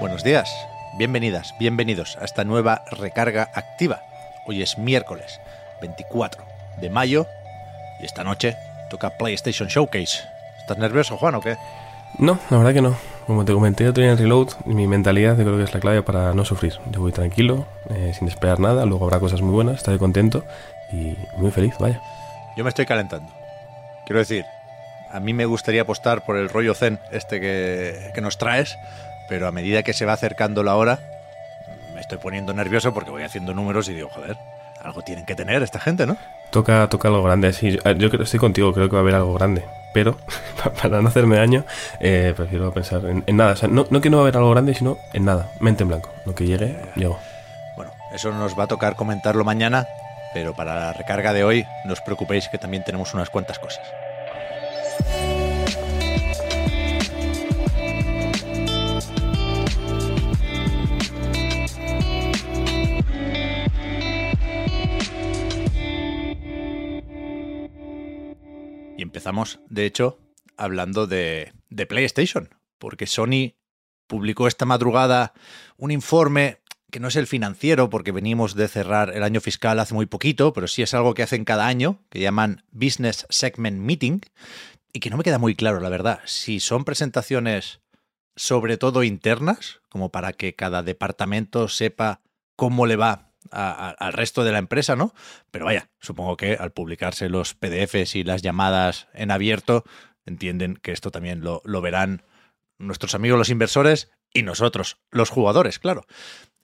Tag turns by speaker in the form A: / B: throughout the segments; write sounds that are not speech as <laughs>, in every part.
A: Buenos días, bienvenidas, bienvenidos a esta nueva recarga activa. Hoy es miércoles 24 de mayo y esta noche toca PlayStation Showcase. ¿Estás nervioso, Juan, o qué?
B: No, la verdad que no. Como te comenté yo tenía el reload y mi mentalidad yo creo que es la clave para no sufrir. Yo voy tranquilo, eh, sin esperar nada, luego habrá cosas muy buenas, estaré contento y muy feliz, vaya.
A: Yo me estoy calentando. Quiero decir, a mí me gustaría apostar por el rollo zen este que, que nos traes, pero a medida que se va acercando la hora, me estoy poniendo nervioso porque voy haciendo números y digo, joder, algo tienen que tener esta gente, ¿no?
B: Toca, toca algo grande, sí. Yo, creo- estoy contigo, creo que va a haber algo grande. Pero, <laughs> para no hacerme daño, eh, prefiero pensar en, en nada. O sea, no, no que no va a haber algo grande, sino en nada. Mente en blanco. Lo que llegue, llego.
A: Bueno, eso nos va a tocar comentarlo mañana, pero para la recarga de hoy no os preocupéis que también tenemos unas cuantas cosas. Empezamos, de hecho, hablando de, de PlayStation, porque Sony publicó esta madrugada un informe que no es el financiero, porque venimos de cerrar el año fiscal hace muy poquito, pero sí es algo que hacen cada año, que llaman Business Segment Meeting, y que no me queda muy claro, la verdad, si son presentaciones sobre todo internas, como para que cada departamento sepa cómo le va a- al resto de la empresa, ¿no? Pero vaya, supongo que al publicarse los PDFs y las llamadas en abierto, entienden que esto también lo, lo verán nuestros amigos los inversores y nosotros, los jugadores, claro.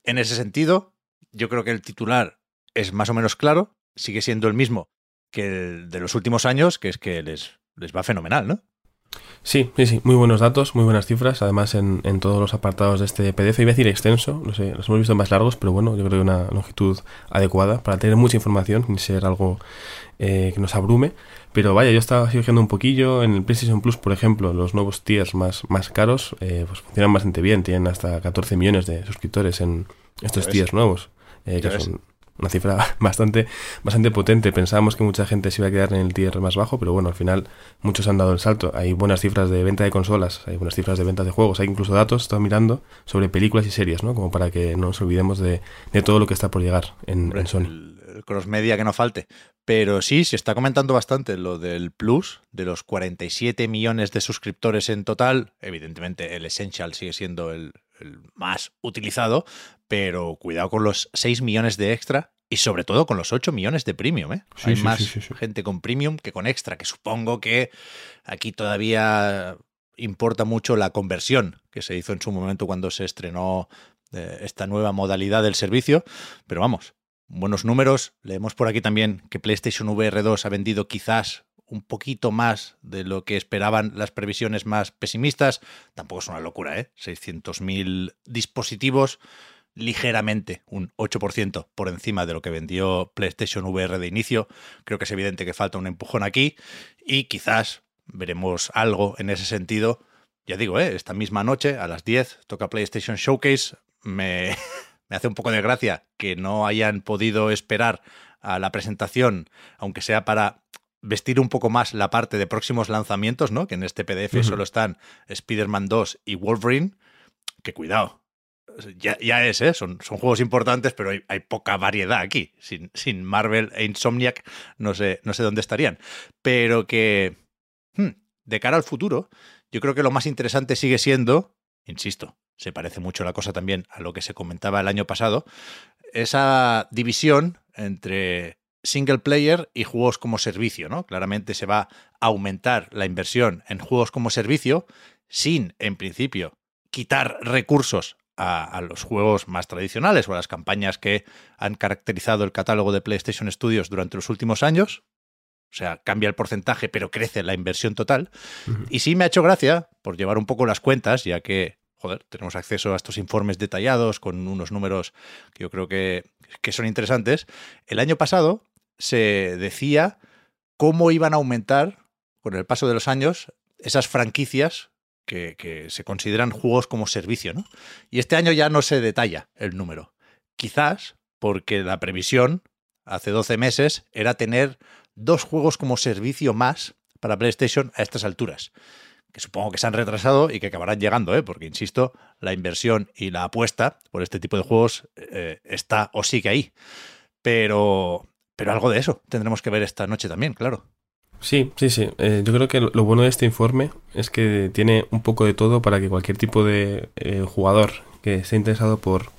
A: En ese sentido, yo creo que el titular es más o menos claro, sigue siendo el mismo que el de los últimos años, que es que les, les va fenomenal, ¿no?
B: Sí, sí, sí. Muy buenos datos, muy buenas cifras. Además, en, en todos los apartados de este PDF. Iba a decir extenso, no sé, los hemos visto más largos, pero bueno, yo creo que una longitud adecuada para tener mucha información sin ser algo eh, que nos abrume. Pero vaya, yo estaba siguiendo un poquillo. En el PlayStation Plus, por ejemplo, los nuevos tiers más, más caros eh, pues funcionan bastante bien. Tienen hasta 14 millones de suscriptores en estos tiers nuevos, eh, que
A: ves.
B: son una cifra <laughs> bastante, bastante potente. Pensábamos que mucha gente se iba a quedar en el tier más bajo, pero bueno, al final muchos han dado el salto. Hay buenas cifras de venta de consolas, hay buenas cifras de ventas de juegos, hay incluso datos, estaba mirando, sobre películas y series, ¿no? Como para que no nos olvidemos de, de todo lo que está por llegar en, Sony.
A: El, el cross media que no falte. Pero sí, se está comentando bastante lo del Plus, de los 47 millones de suscriptores en total. Evidentemente, el Essential sigue siendo el, el más utilizado, pero cuidado con los 6 millones de extra y sobre todo con los 8 millones de premium. ¿eh?
B: Sí,
A: Hay
B: sí,
A: más
B: sí,
A: gente con premium que con extra, que supongo que aquí todavía importa mucho la conversión que se hizo en su momento cuando se estrenó eh, esta nueva modalidad del servicio. Pero vamos, buenos números. Leemos por aquí también que PlayStation VR 2 ha vendido quizás un poquito más de lo que esperaban las previsiones más pesimistas. Tampoco es una locura, ¿eh? 600.000 dispositivos, ligeramente un 8% por encima de lo que vendió PlayStation VR de inicio. Creo que es evidente que falta un empujón aquí y quizás veremos algo en ese sentido. Ya digo, ¿eh? esta misma noche a las 10 toca PlayStation Showcase. Me, <laughs> me hace un poco de gracia que no hayan podido esperar a la presentación, aunque sea para vestir un poco más la parte de próximos lanzamientos, ¿no? Que en este PDF solo están Spider-Man 2 y Wolverine. Que cuidado. Ya, ya es, ¿eh? Son, son juegos importantes, pero hay, hay poca variedad aquí. Sin, sin Marvel e Insomniac, no sé, no sé dónde estarían. Pero que, hmm, de cara al futuro, yo creo que lo más interesante sigue siendo, insisto, se parece mucho la cosa también a lo que se comentaba el año pasado, esa división entre single player y juegos como servicio, ¿no? Claramente se va a aumentar la inversión en juegos como servicio sin, en principio, quitar recursos a, a, los juegos más tradicionales o a las campañas que han caracterizado el catálogo de PlayStation Studios durante los últimos años. sea, cambia el porcentaje, pero crece la inversión total. Y sí me ha hecho gracia, por llevar un poco las cuentas, ya que, joder, tenemos acceso a estos informes detallados con unos números que yo creo que, que son interesantes. El año pasado se decía cómo iban a aumentar con el paso de los años esas franquicias que, se consideran juegos como servicio, ¿no? Y este año ya no se detalla el número. Quizás porque la previsión hace 12 meses era tener dos juegos como servicio más para PlayStation a estas alturas. Que supongo que se han retrasado y que acabarán llegando, ¿eh? porque, insisto, la inversión y la apuesta por este tipo de juegos eh, está o sigue ahí. Pero, pero algo de eso tendremos que ver esta noche también, claro.
B: Sí, sí, sí. Eh, yo creo que lo bueno de este informe es que tiene un poco de todo para que cualquier tipo de eh, jugador que esté interesado por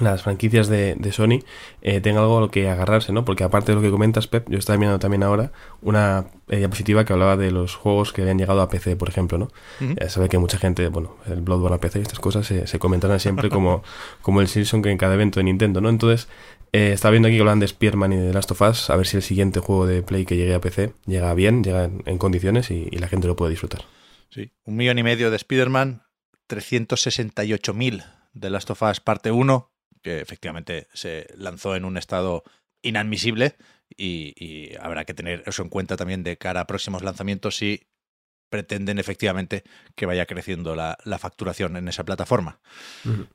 B: las franquicias de, de Sony eh, tenga algo a lo que agarrarse, ¿no? Porque aparte de lo que comentas, Pep, yo estaba mirando también ahora una eh, diapositiva que hablaba de los juegos que habían llegado a PC, por ejemplo, ¿no? Ya sabe que mucha gente, bueno, el Bloodborne a PC y estas cosas se, se comentan siempre como, como el Simpson que en cada evento de Nintendo, ¿no? Entonces, eh, estaba viendo aquí que hablan de Spearman y de Last of Us, a ver si el siguiente juego de Play que llegue a PC llega bien, llega en, en condiciones y, y la gente lo puede disfrutar.
A: Sí, un millón y medio de Spider-Man, 368.000 de Last of Us parte 1, que efectivamente se lanzó en un estado inadmisible y, y habrá que tener eso en cuenta también de cara a próximos lanzamientos si pretenden efectivamente que vaya creciendo la, la facturación en esa plataforma.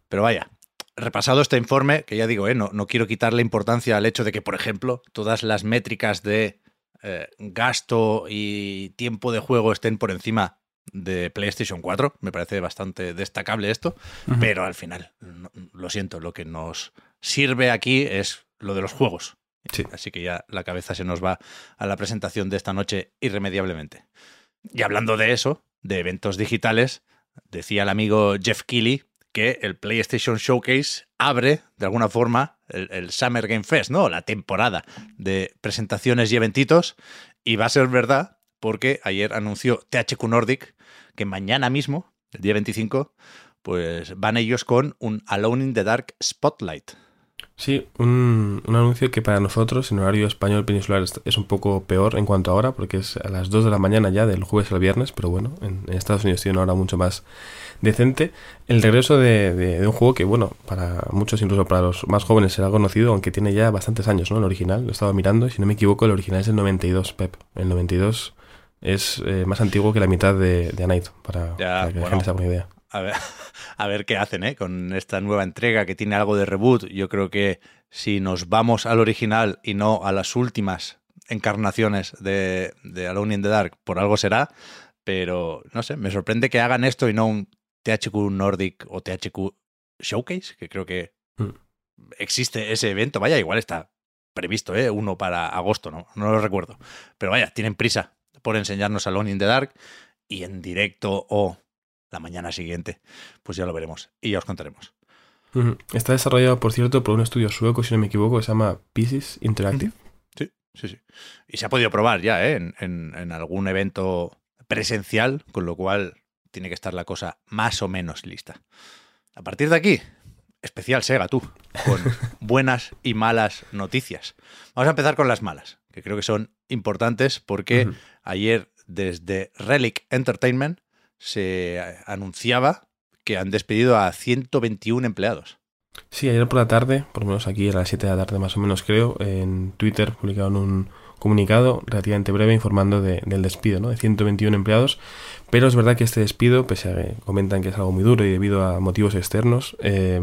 A: Pero vaya, repasado este informe, que ya digo, eh, no, no quiero quitarle importancia al hecho de que, por ejemplo, todas las métricas de eh, gasto y tiempo de juego estén por encima de PlayStation 4. Me parece bastante destacable esto, pero al final, no- lo siento, lo que nos sirve aquí es lo de los juegos.
B: Sí.
A: Así que ya la cabeza se nos va a la presentación de esta noche irremediablemente. Y hablando de eso, de eventos digitales, decía el amigo Jeff Keighley que el PlayStation Showcase abre, de alguna forma, el, Summer Game Fest, ¿no? La temporada de presentaciones y eventitos. Y va a ser verdad porque ayer anunció THQ Nordic que mañana mismo, el día 25, pues van ellos con un Alone in the Dark Spotlight.
B: Sí, un, un anuncio que para nosotros en horario español peninsular es- es un poco peor en cuanto a hora, porque es a las 2 de la mañana ya del jueves al viernes, pero bueno, en, en Estados Unidos tiene una hora mucho más decente. El regreso de, de- de un juego que, bueno, para muchos, incluso para los más jóvenes, será conocido, aunque tiene ya bastantes años, ¿no? El original, lo estaba mirando, y si no me equivoco, el original es del 92, Pep. El 92 es eh, más antiguo que la mitad de, de A Night, para,
A: Ya,
B: para que la
A: bueno.
B: gente se haga una idea.
A: A ver, <laughs> a ver qué hacen ¿eh? con esta nueva entrega que tiene algo de reboot. Yo creo que si nos vamos al original y no a las últimas encarnaciones de, de Alone in the Dark, por algo será. Pero no sé, me sorprende que hagan esto y no un THQ Nordic o THQ Showcase, que creo que
B: Mm.
A: existe ese evento. Vaya, igual está previsto, ¿eh? uno para agosto, ¿no? No lo recuerdo. Pero vaya, tienen prisa por enseñarnos Alone in the Dark y en directo o la mañana siguiente, pues ya lo veremos y ya os contaremos.
B: Está desarrollado, por cierto, por un estudio sueco, si no me equivoco, que se llama Pieces Interactive.
A: Sí, sí, sí. Y se ha podido probar ya ¿eh? en, en- en algún evento presencial, con lo cual tiene que estar la cosa más o menos lista. A partir de aquí, especial Sega, tú, con <laughs> buenas y malas noticias. Vamos a empezar con las malas, que creo que son importantes porque ayer desde Relic Entertainment se anunciaba que han despedido a 121 empleados.
B: Sí, ayer por la tarde, por lo menos aquí a las 7 de la tarde más o menos creo, en Twitter publicaron un comunicado relativamente breve informando de- del despido ¿no? de 121 empleados, pero es verdad que este despido, pese a que comentan que es algo muy duro y debido a motivos externos, eh,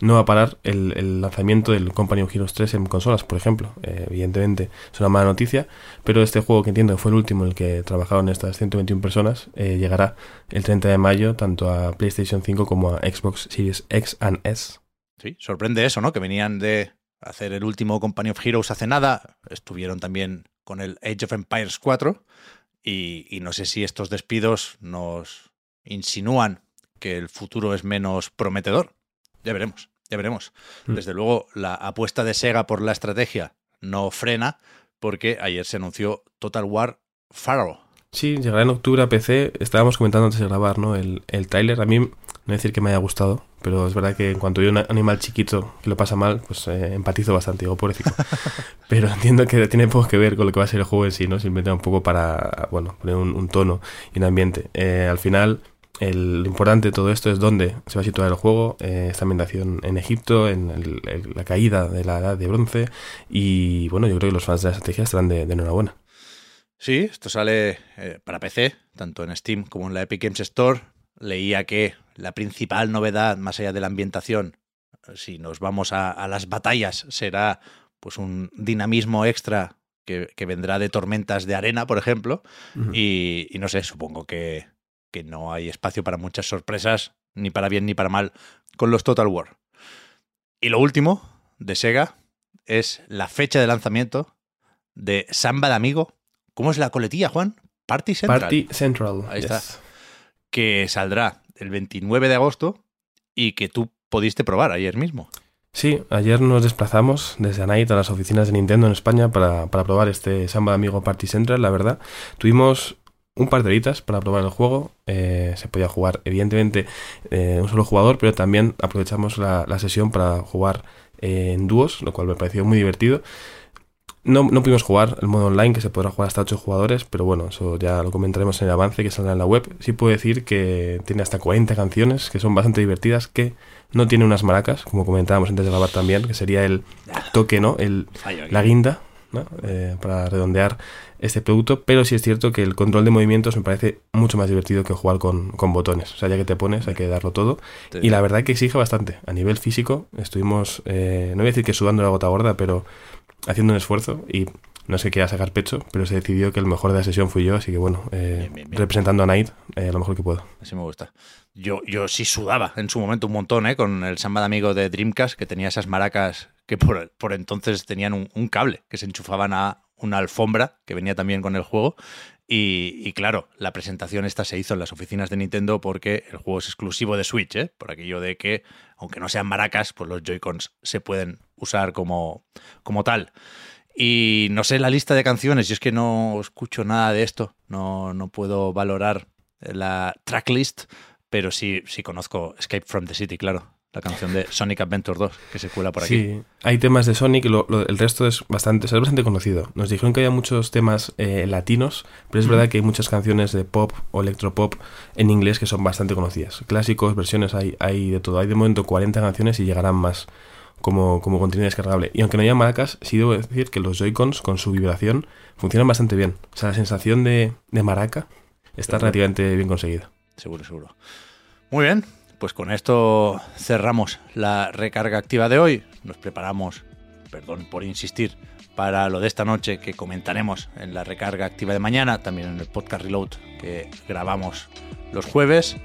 B: no va a parar el, el lanzamiento del Company of Heroes 3 en consolas, por ejemplo. Eh, evidentemente es una mala noticia, pero este juego que entiendo que fue el último en el que trabajaron estas 121 personas, eh, llegará el 30 de mayo tanto a PlayStation 5 como a Xbox Series X and S.
A: Sí, sorprende eso, ¿no? Que venían de hacer el último Company of Heroes hace nada, estuvieron también con el Age of Empires 4 y, y no sé si estos despidos nos insinúan que el futuro es menos prometedor. Ya veremos, ya veremos.
B: Mm.
A: Desde luego, la apuesta de Sega por la estrategia no frena porque ayer se anunció Total War Pharaoh.
B: Sí, llegará en octubre a PC. Estábamos comentando antes de grabar, ¿no? El, el trailer. A mí, no decir que me haya gustado, pero es verdad que en cuanto veo un animal chiquito que lo pasa mal, pues eh, empatizo bastante, digo, pobrecito. <laughs> pero entiendo que tiene poco que ver con lo que va a ser el juego en sí, ¿no? Simplemente un poco para, bueno, poner un, tono y un ambiente. Eh, al final, el, lo importante de todo esto es dónde se va a situar el juego, eh, esta ambientación en Egipto, en la caída de la edad de bronce, y bueno, yo creo que los fans de la estrategia estarán de, enhorabuena.
A: Sí, esto sale para PC, tanto en Steam como en la Epic Games Store. Leía que la principal novedad, más allá de la ambientación, si nos vamos a, las batallas, será pues un dinamismo extra que, vendrá de tormentas de arena, por ejemplo. y, no sé, supongo que, que, no hay espacio para muchas sorpresas, ni para bien ni para mal, con los Total War. Y lo último de Sega es la fecha de lanzamiento de Samba de Amigo. ¿Cómo es la coletilla, Juan? Party Central.
B: Party Central.
A: Ahí está. Que saldrá el 29 de agosto y que tú pudiste probar ayer mismo.
B: Sí, ayer nos desplazamos desde Anait a las oficinas de Nintendo en España para, probar este Samba Amigo Party Central, la verdad. Tuvimos un par de horitas para probar el juego. Eh, se podía jugar, evidentemente, eh, un solo jugador, pero también aprovechamos la, sesión para jugar en dúos, lo cual me pareció muy divertido. No, no pudimos jugar el modo online, que se podrá jugar hasta 8 jugadores, pero bueno, eso ya lo comentaremos en el avance que saldrá en la web. Sí puedo decir que tiene hasta 40 canciones, que son bastante divertidas, que no tiene unas maracas, como comentábamos antes de grabar también, que sería el toque, ¿no? El, la guinda, ¿no? Eh, para redondear este producto, pero sí es cierto que el control de movimientos me parece mucho más divertido que jugar con, con botones. O sea, ya que te pones hay que darlo todo. Y la verdad que exige bastante. A nivel físico estuvimos, eh, no voy a decir que sudando la gota gorda, pero haciendo un esfuerzo y no sé qué a sacar pecho, pero se decidió que el mejor de la sesión fui yo, así que bueno, eh, representando a Night eh, lo mejor que puedo.
A: Así me gusta. Yo, yo sí sudaba en su momento un montón, ¿eh? Con el samba de amigo de Dreamcast, que tenía esas maracas que por, por entonces tenían un, cable que se enchufaban a una alfombra que venía también con el juego. Y, y, claro, la presentación esta se hizo en las oficinas de Nintendo porque el juego es exclusivo de Switch, ¿eh? por aquello de que, aunque no sean maracas, pues los Joy-Cons se pueden usar como, como tal. Y no sé la lista de canciones, yo es que no escucho nada de esto, no, no puedo valorar la tracklist, pero sí, sí conozco Escape from the City, claro, la canción de Sonic Adventure 2 que se cuela por aquí.
B: Sí, hay temas de Sonic, el resto es bastante, es bastante conocido. Nos dijeron que había muchos temas eh, latinos, pero es verdad que hay muchas canciones de pop o electropop en inglés que son bastante conocidas. Clásicos, versiones, hay, hay de todo. Hay de momento 40 canciones y llegarán más como, como contenido descargable. Y aunque no haya maracas, sí debo decir que los Joy-Cons con su vibración funcionan bastante bien. O sea, la sensación de, de maraca está relativamente bien conseguida.
A: Seguro, seguro. Muy bien, pues con esto cerramos la recarga activa de hoy. Nos preparamos, perdón por insistir, para lo de esta noche que comentaremos en la recarga activa de mañana, también en el podcast Reload que grabamos los jueves.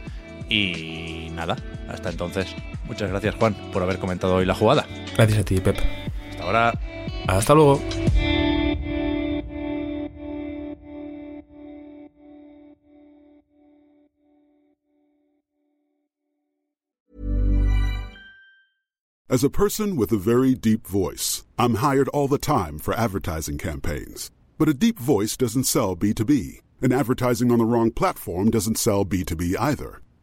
A: Y nada, hasta entonces, muchas gracias Juan por haber comentado hoy la jugada.
B: Gracias a ti, Pep.
A: Hasta ahora.
B: Hasta luego.
C: As a person with a very deep voice, I'm hired all the time for advertising campaigns. But a deep voice doesn't sell B2B, and advertising on the wrong platform doesn't sell B2B either.